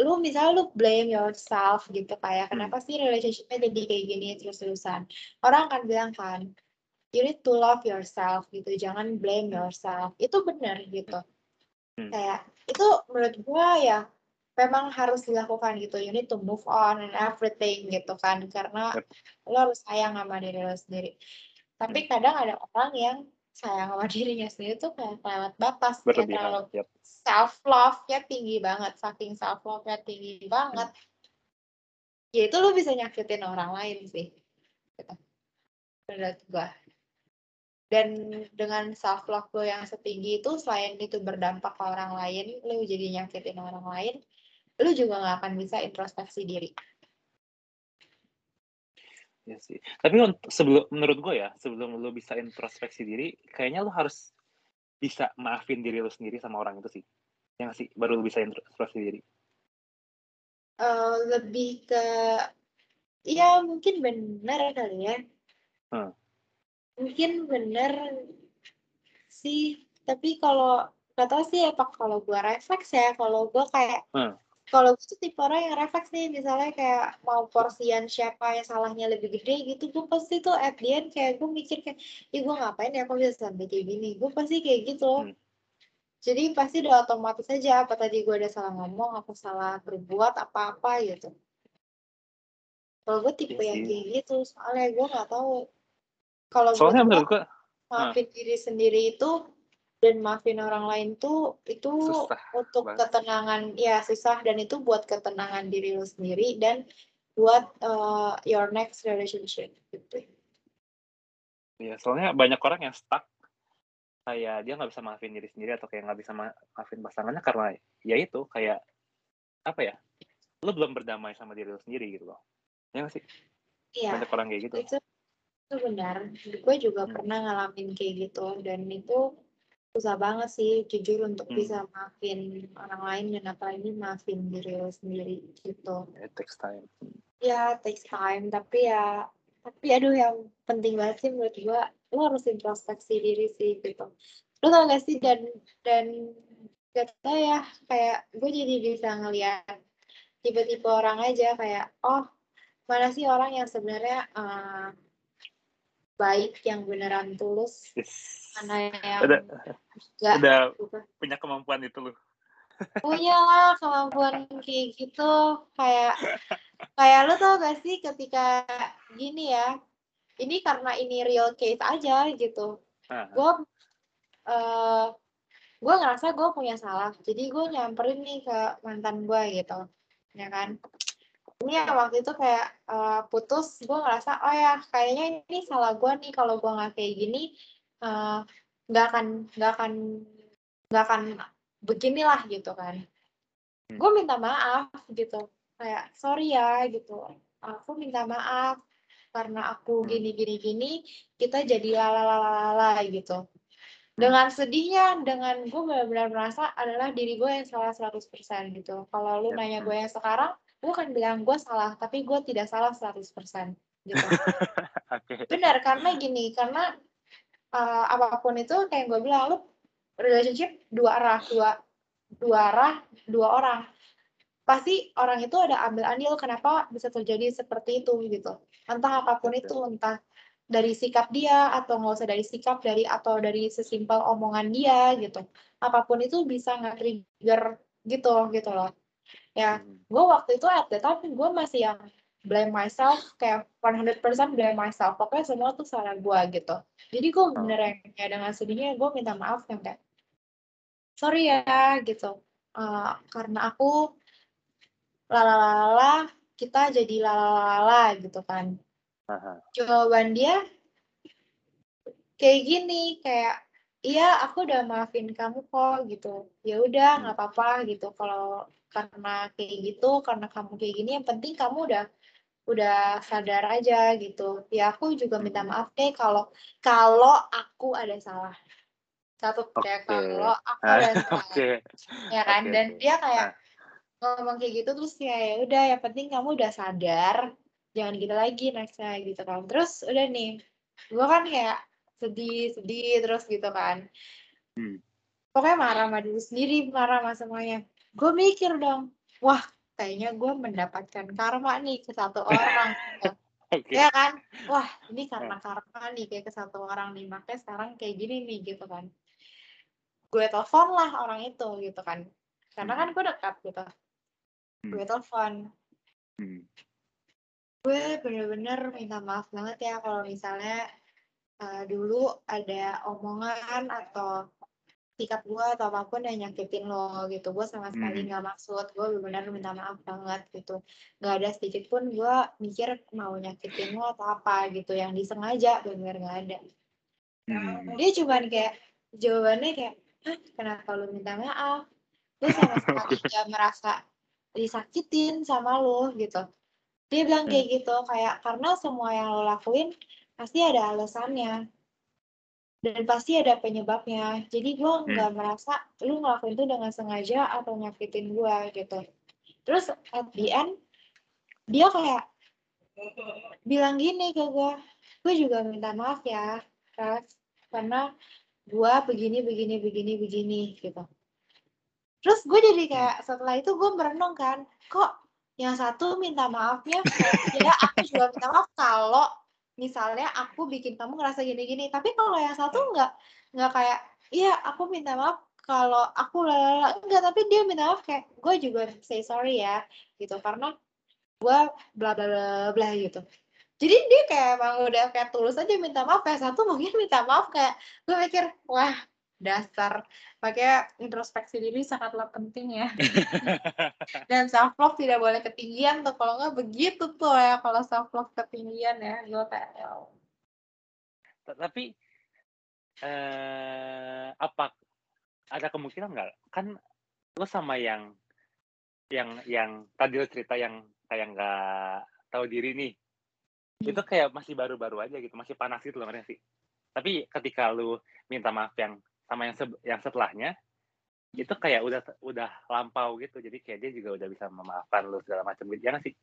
lu misalnya lu blame yourself gitu kayak Hmm. kenapa sih relationshipnya jadi kayak gini terus-terusan? Orang akan bilang kan you need to love yourself gitu. Jangan blame yourself. Itu benar gitu. Hmm. kayak itu menurut gua ya memang harus dilakukan gitu. You need to move on and everything gitu kan. Karena lo harus sayang sama diri lo sendiri. Tapi Hmm. kadang ada orang yang sayang sama dirinya sendiri tuh kayak kelewat batas kayak terlalu Yap. self love-nya tinggi banget saking self love-nya tinggi banget ya itu lu bisa nyakitin orang lain sih gitu. menurut gua dan dengan self love lo yang setinggi itu selain itu berdampak ke orang lain lu jadi nyakitin orang lain lu juga nggak akan bisa introspeksi diri Iya sih. Tapi sebelum menurut gue ya, sebelum lo bisa introspeksi diri, kayaknya lo harus bisa maafin diri lo sendiri sama orang itu sih. Ya nggak sih? Baru lo bisa introspeksi diri. Eh, lebih ke ya mungkin benar kali ya Hmm. mungkin benar sih tapi kalau nggak tahu sih apa kalau gua refleks ya kalau gua kayak Hmm. Kalau gue tuh tipe orang yang refleks nih misalnya kayak mau porsian siapa yang salahnya lebih gede gitu gue pasti tuh at the end kayak gue mikir kayak ih gue ngapain ya kok bisa sampai kayak gini? Gue pasti kayak gitu loh. Hmm. jadi pasti udah otomatis aja apa tadi gue ada salah ngomong apa salah berbuat apa-apa gitu. Kalau gue tipe Iya yang sih. kayak gitu soalnya gue nggak tahu. Kalau Soalnya gue menurut gue maafin diri sendiri itu dan maafin orang lain tuh itu susah untuk banget. ketenangan ya susah dan itu buat ketenangan diri lu sendiri dan buat uh, your next relationship gitu. Iya, soalnya banyak orang yang stuck kayak dia nggak bisa maafin diri sendiri atau kayak nggak bisa maafin pasangannya karena ya itu kayak apa ya lo belum berdamai sama diri lo sendiri gitu loh ya gak sih iya banyak orang kayak gitu itu itu benar gue juga hmm. pernah ngalamin kayak gitu dan itu susah banget sih jujur untuk hmm. bisa maafin orang lain dan apalagi maafin diri lo sendiri gitu. It takes time. Ya takes time tapi ya tapi aduh yang penting banget sih menurut gue lo harus introspeksi diri sih gitu. Lo tau gak sih dan dan kata ya kayak gue jadi bisa ngeliat tipe-tipe orang aja kayak oh mana sih orang yang sebenarnya uh, baik yang beneran tulus mana yang udah, gak, udah punya kemampuan itu loh. Punya lah kemampuan kayak gitu. Kayak kayak lu tau gak sih ketika gini ya ini karena ini real case aja gitu. Gue uh, gue ngerasa gue punya salah. Jadi gue nyamperin nih ke mantan gue gitu ya kan ini yang waktu itu kayak uh, putus gue ngerasa oh ya kayaknya ini salah gue nih kalau gue nggak kayak gini eh, nggak uh, akan nggak akan nggak akan beginilah gitu kan hmm. gue minta maaf gitu kayak sorry ya gitu aku minta maaf karena aku hmm. gini gini gini kita jadi lalalala gitu hmm. dengan sedihnya dengan gue benar-benar merasa adalah diri gue yang salah 100% gitu kalau lu nanya gue yang sekarang gue kan bilang gue salah tapi gue tidak salah 100% gitu. Okay. benar karena gini karena uh, apa pun itu kayak gue bilang lu relationship dua arah dua dua arah dua orang. Pasti orang itu ada ambil andil kenapa bisa terjadi seperti itu gitu. Entah apa pun itu entah dari sikap dia atau nggak usah dari sikap dari atau dari sesimpel omongan dia gitu. Apa pun itu bisa nge-trigger gitu gitu loh ya hmm. gue waktu itu at the time gue masih yang blame myself kayak 100% blame myself pokoknya semua tuh salah gue gitu jadi gue oh. bener yang kayak dengan sedihnya gue minta maaf yang kayak sorry ya gitu uh, karena aku lalalala kita jadi lalalala gitu kan Aha. jawaban dia kayak gini kayak iya aku udah maafin kamu kok gitu ya udah hmm. nggak hmm. apa-apa gitu kalau karena kayak gitu karena kamu kayak gini yang penting kamu udah udah sadar aja gitu ya aku juga minta maaf deh kalau kalau aku ada salah satu okay. kayak kalau aku ada salah okay. ya kan okay. dan dia kayak nah ngomong kayak gitu terus ya ya udah yang penting kamu udah sadar jangan gitu lagi nextnya gitu kan terus udah nih gue kan kayak sedih sedih terus gitu kan hmm. pokoknya marah sama diri sendiri marah sama semuanya gue mikir dong wah kayaknya gue mendapatkan karma nih ke satu orang okay. ya kan wah ini karena nah. karma nih kayak ke satu orang nih makanya sekarang kayak gini nih gitu kan gue telepon lah orang itu gitu kan karena kan hmm. gue dekat gitu hmm. gue telepon hmm. gue bener-bener minta maaf banget ya kalau misalnya uh, dulu ada omongan atau sikap gue atau apa pun yang nyakitin lo gitu gue sama sekali hmm. nggak hmm. maksud gue benar-benar minta maaf banget gitu nggak ada sedikit pun gue mikir mau nyakitin lo atau apa gitu yang disengaja benar nggak ada hmm. dia cuman kayak jawabannya kayak kenapa lo minta maaf gue sama sekali nggak merasa disakitin sama lo gitu dia bilang kayak hmm. gitu kayak karena semua yang lo lakuin pasti ada alasannya dan pasti ada penyebabnya jadi gue hmm. nggak hmm. merasa lu ngelakuin itu dengan sengaja atau nyakitin gue gitu terus at the end dia kayak bilang gini ke gue gue juga minta maaf ya karena gue begini begini begini begini gitu terus gue jadi kayak setelah itu gue merenung kan kok yang satu minta maafnya ya aku juga minta maaf kalau misalnya aku bikin kamu ngerasa gini-gini tapi kalau yang satu nggak nggak kayak iya aku minta maaf kalau aku lalala. Enggak tapi dia minta maaf kayak gue juga say sorry ya gitu karena gue bla bla bla bla gitu. Jadi dia kayak emang udah kayak tulus aja minta maaf kayak satu mungkin minta maaf kayak gue mikir wah dasar. Makanya introspeksi diri sangatlah penting ya. Dan self love tidak boleh ketinggian tuh. Kalau nggak begitu tuh ya kalau self love ketinggian ya ya tapi eh apa ada kemungkinan nggak? Kan lo sama yang yang yang tadi lo cerita yang kayak nggak tahu diri nih. Hmm. itu kayak masih baru-baru aja gitu masih panas gitu loh sih? Tapi ketika lu minta maaf yang sama yang yang setelahnya itu kayak udah udah lampau gitu. Jadi kayak dia juga udah bisa memaafkan lu segala macam gitu. Ya sih?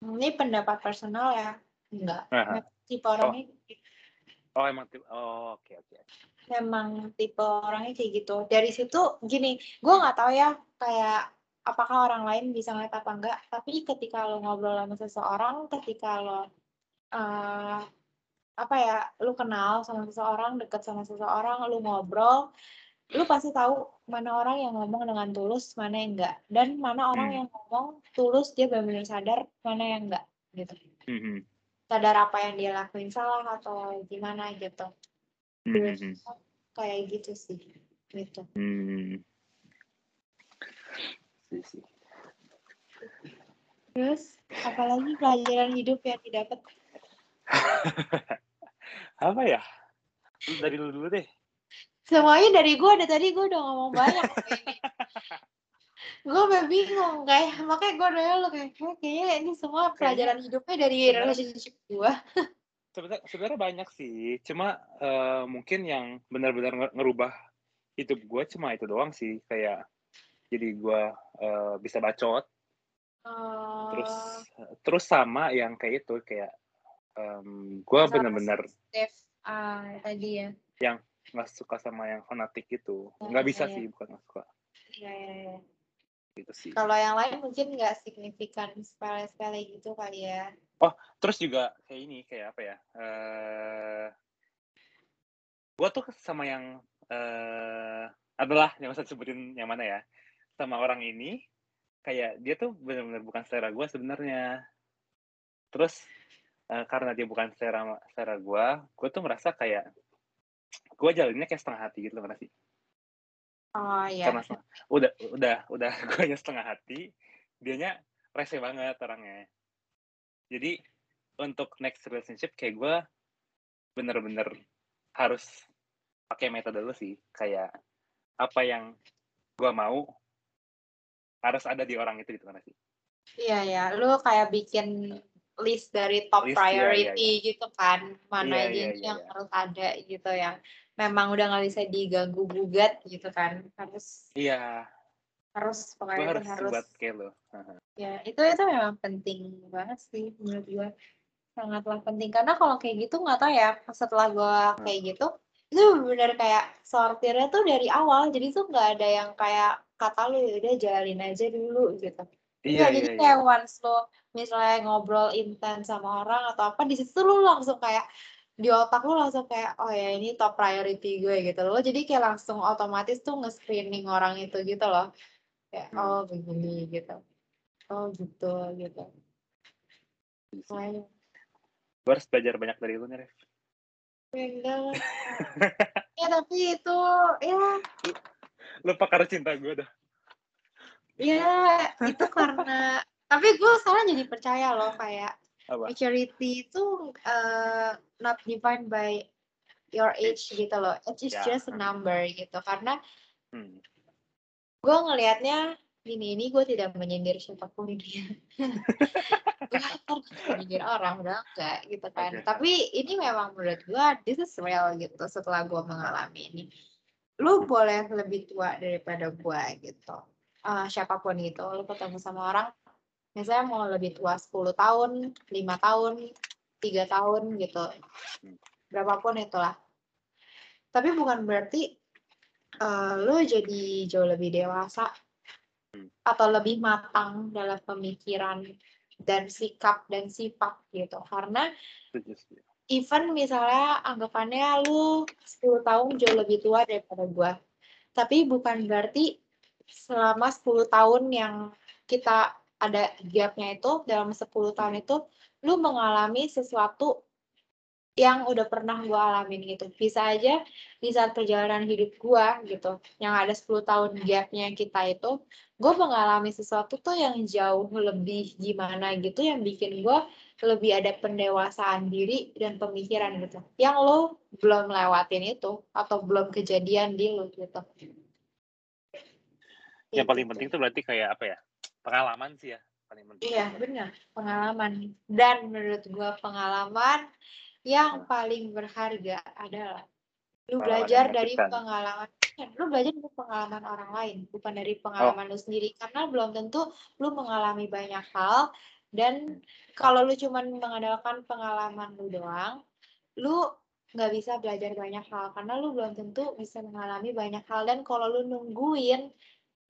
Ini pendapat personal ya? Enggak. Uh-huh. tipe orangnya oh, oh emang tipe oh oke okay, oke. Okay. memang tipe orangnya kayak gitu. Dari situ gini gue nggak tahu ya kayak apakah orang lain bisa ngeliat apa enggak. Tapi ketika lo ngobrol sama seseorang ketika lo uh, apa ya lu kenal sama seseorang deket sama seseorang lu ngobrol lu pasti tahu mana orang yang ngomong dengan tulus mana yang enggak dan mana orang hmm. yang ngomong tulus dia benar-benar sadar mana yang enggak gitu hmm. sadar apa yang dia lakuin salah atau gimana gitu hmm. kayak gitu sih gitu hmm. terus apalagi pelajaran hidup yang didapat apa ya? Dari dulu dulu deh. Semuanya dari gue ada tadi gue udah ngomong banyak gue udah bingung kayak makanya gue udah lo kayak kayaknya ini semua pelajaran hidupnya dari relationship gue sebenarnya sebenarnya banyak sih. Cuma uh, mungkin yang benar-benar ngerubah hidup gue cuma itu doang sih. Kayak jadi gue uh, bisa bacot. Uh... terus terus sama yang kayak itu kayak um, gue bener-bener uh, tadi ya? Yang nggak suka sama yang fanatik itu. Oh, nggak bisa ya, sih bukan nggak suka. Iya iya ya. gitu sih. Kalau yang lain mungkin nggak signifikan sepele-sepele gitu kali ya. Oh terus juga kayak ini kayak apa ya uh, eh, gue tuh sama yang uh, adalah yang saya sebutin yang mana ya sama orang ini kayak dia tuh benar-benar bukan selera gue sebenarnya. Terus uh, karena dia bukan selera selera gue gue tuh merasa kayak gue jalannya kayak setengah hati gitu loh sih? Oh iya. Karena udah udah udah gue nya setengah hati dianya rese banget orangnya. Jadi untuk next relationship kayak gue bener-bener harus pakai metode dulu sih kayak apa yang gue mau harus ada di orang itu gitu kan sih? Iya ya lu kayak bikin list dari top list, priority ya, ya, ya. gitu kan mana ya, aja ya, yang ya. harus ada gitu yang memang udah nggak bisa diganggu gugat gitu kan harus iya. harus pokoknya harus, harus buat kayak lo ya itu itu memang penting banget sih menurut gue sangatlah penting. Karena kalau kayak gitu nggak tahu ya setelah gue kayak gitu itu benar kayak sortirnya tuh dari awal. Jadi tuh nggak ada yang kayak kata lu ya udah jalin aja dulu gitu Iya, iya, jadi iya, kayak once lo misalnya ngobrol intens sama orang atau apa di situ lu langsung kayak di otak lu langsung kayak oh ya ini top priority gue gitu loh. Jadi kayak langsung otomatis tuh nge-screening orang itu gitu loh. Kayak hmm. oh begini gitu. Oh gitu gitu. Makanya. gue harus belajar banyak dari lu nih Ref. Ya ya tapi itu ya lu pakar cinta gue dah ya itu karena tapi gue sekarang jadi percaya loh kayak Apa? maturity itu uh, not defined by your age gitu loh age is yeah. just a number gitu karena hmm. gue ngelihatnya ini ini gue tidak menyindir siapa pun dia gue menyindir orang udah enggak gitu kan okay. tapi ini memang menurut gue this is real gitu setelah gue mengalami ini lu boleh lebih tua daripada gue gitu uh, siapa pun itu lu ketemu sama orang misalnya mau lebih tua 10 tahun, 5 tahun, 3 tahun gitu. Berapapun itulah. Tapi bukan berarti uh, lu jadi jauh lebih dewasa atau lebih matang dalam pemikiran dan sikap dan sifat gitu. Karena even misalnya anggapannya lu 10 tahun jauh lebih tua daripada gua. Tapi bukan berarti selama 10 tahun yang kita ada gapnya itu dalam 10 tahun itu lu mengalami sesuatu yang udah pernah gue alamin gitu. Bisa aja di saat perjalanan hidup gue gitu, yang ada 10 tahun gapnya kita itu, gue mengalami sesuatu tuh yang jauh lebih gimana gitu, yang bikin gue lebih ada pendewasaan diri dan pemikiran gitu. Yang lo belum lewatin itu, atau belum kejadian di lo gitu. Yang paling penting tuh berarti kayak apa ya? Pengalaman sih ya paling penting. Iya benar pengalaman. Dan menurut gue pengalaman yang paling berharga adalah lu Pengalaman belajar dari menyakitkan. pengalaman lu belajar dari pengalaman orang lain bukan dari pengalaman lu sendiri. Karena belum tentu lu mengalami banyak hal dan kalau lu cuman mengandalkan pengalaman lu doang lu nggak bisa belajar banyak hal. Karena lu belum tentu bisa mengalami banyak hal. Dan kalau lu nungguin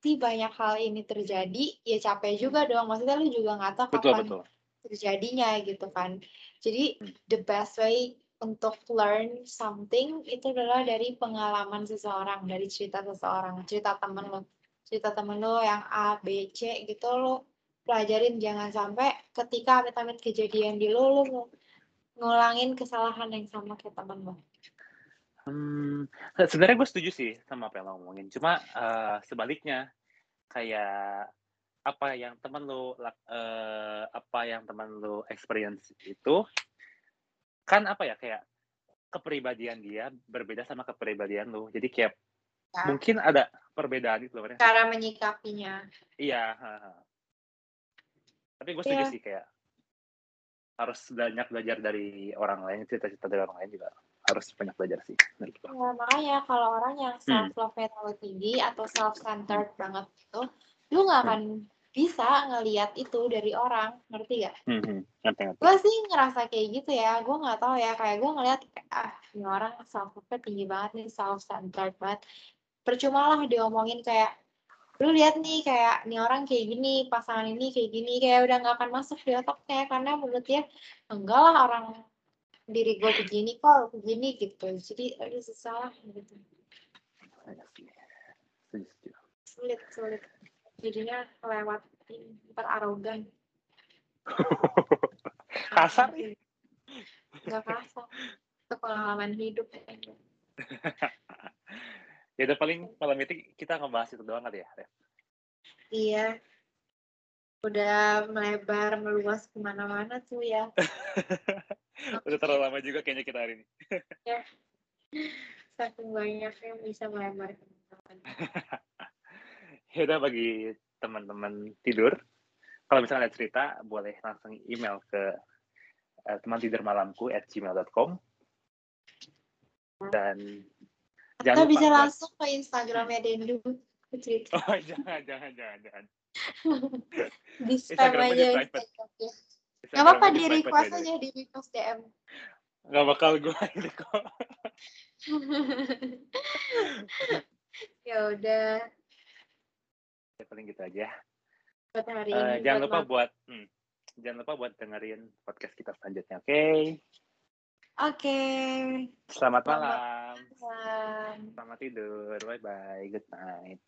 si banyak hal ini terjadi ya capek juga dong maksudnya lu juga nggak tahu Betul kapan betul. terjadinya gitu kan. Jadi the best way untuk learn something itu adalah dari pengalaman seseorang, dari cerita seseorang, cerita temen lo, cerita temen lo yang A, B, C gitu lo pelajarin jangan sampai ketika amit-amit kejadian di lo, lo ngulangin kesalahan yang sama kayak temen lo. Hmm, sebenarnya gue setuju sih sama apa yang lo ngomongin. Cuma uh, sebaliknya kayak apa yang teman lo uh, apa yang teman lo experience itu kan apa ya kayak kepribadian dia berbeda sama kepribadian lo. Jadi kayak Ya. mungkin ada perbedaan itu loh. Ren. Cara menyikapinya. Iya. Tapi gue setuju Iya. sih kayak harus banyak belajar dari orang lain, cerita-cerita dari orang lain juga harus banyak belajar sih. gue. Ya, makanya kalau orang yang Hmm. self love terlalu tinggi atau self centered banget itu, lu nggak Hmm. akan bisa ngelihat itu dari orang, ngerti gak? Hmm, hmm. Ngerti, ngerti. Gue sih ngerasa kayak gitu ya, gue nggak tahu ya, kayak gue ngeliat ah ini orang self love tinggi banget nih, self centered banget. Percuma lah diomongin kayak lu lihat nih kayak nih orang kayak gini, pasangan ini kayak gini, kayak udah nggak akan masuk di otaknya karena menurut dia enggak lah orang diri gue begini kok begini gitu jadi aduh susah gitu sulit sulit jadinya lewat arogan Kasar nih. nggak kasar itu pengalaman hidup ya udah paling malam itu kita ngebahas itu doang kali ya. Ref? iya udah melebar meluas ke mana-mana tuh ya. Udah terlalu lama juga kayaknya kita hari ini. saking banyaknya bisa melebar ke mana-mana. Ya udah bagi teman-teman tidur, kalau misalnya ada cerita boleh langsung email ke uh, teman tidur malamku at gmail.com dan atau jangan bisa langsung ke Instagramnya Dendu cerita. Oh jangan jangan jangan jangan di spam aja Gak apa-apa di request aja di request DM. nggak bakal gue ini kok ya udah ya, paling gitu aja buat hari Eh, ini. jangan buat lupa malam. buat hmm, jangan lupa buat dengerin podcast kita selanjutnya oke Oke. selamat Selamat malam malam. selamat tidur bye bye good night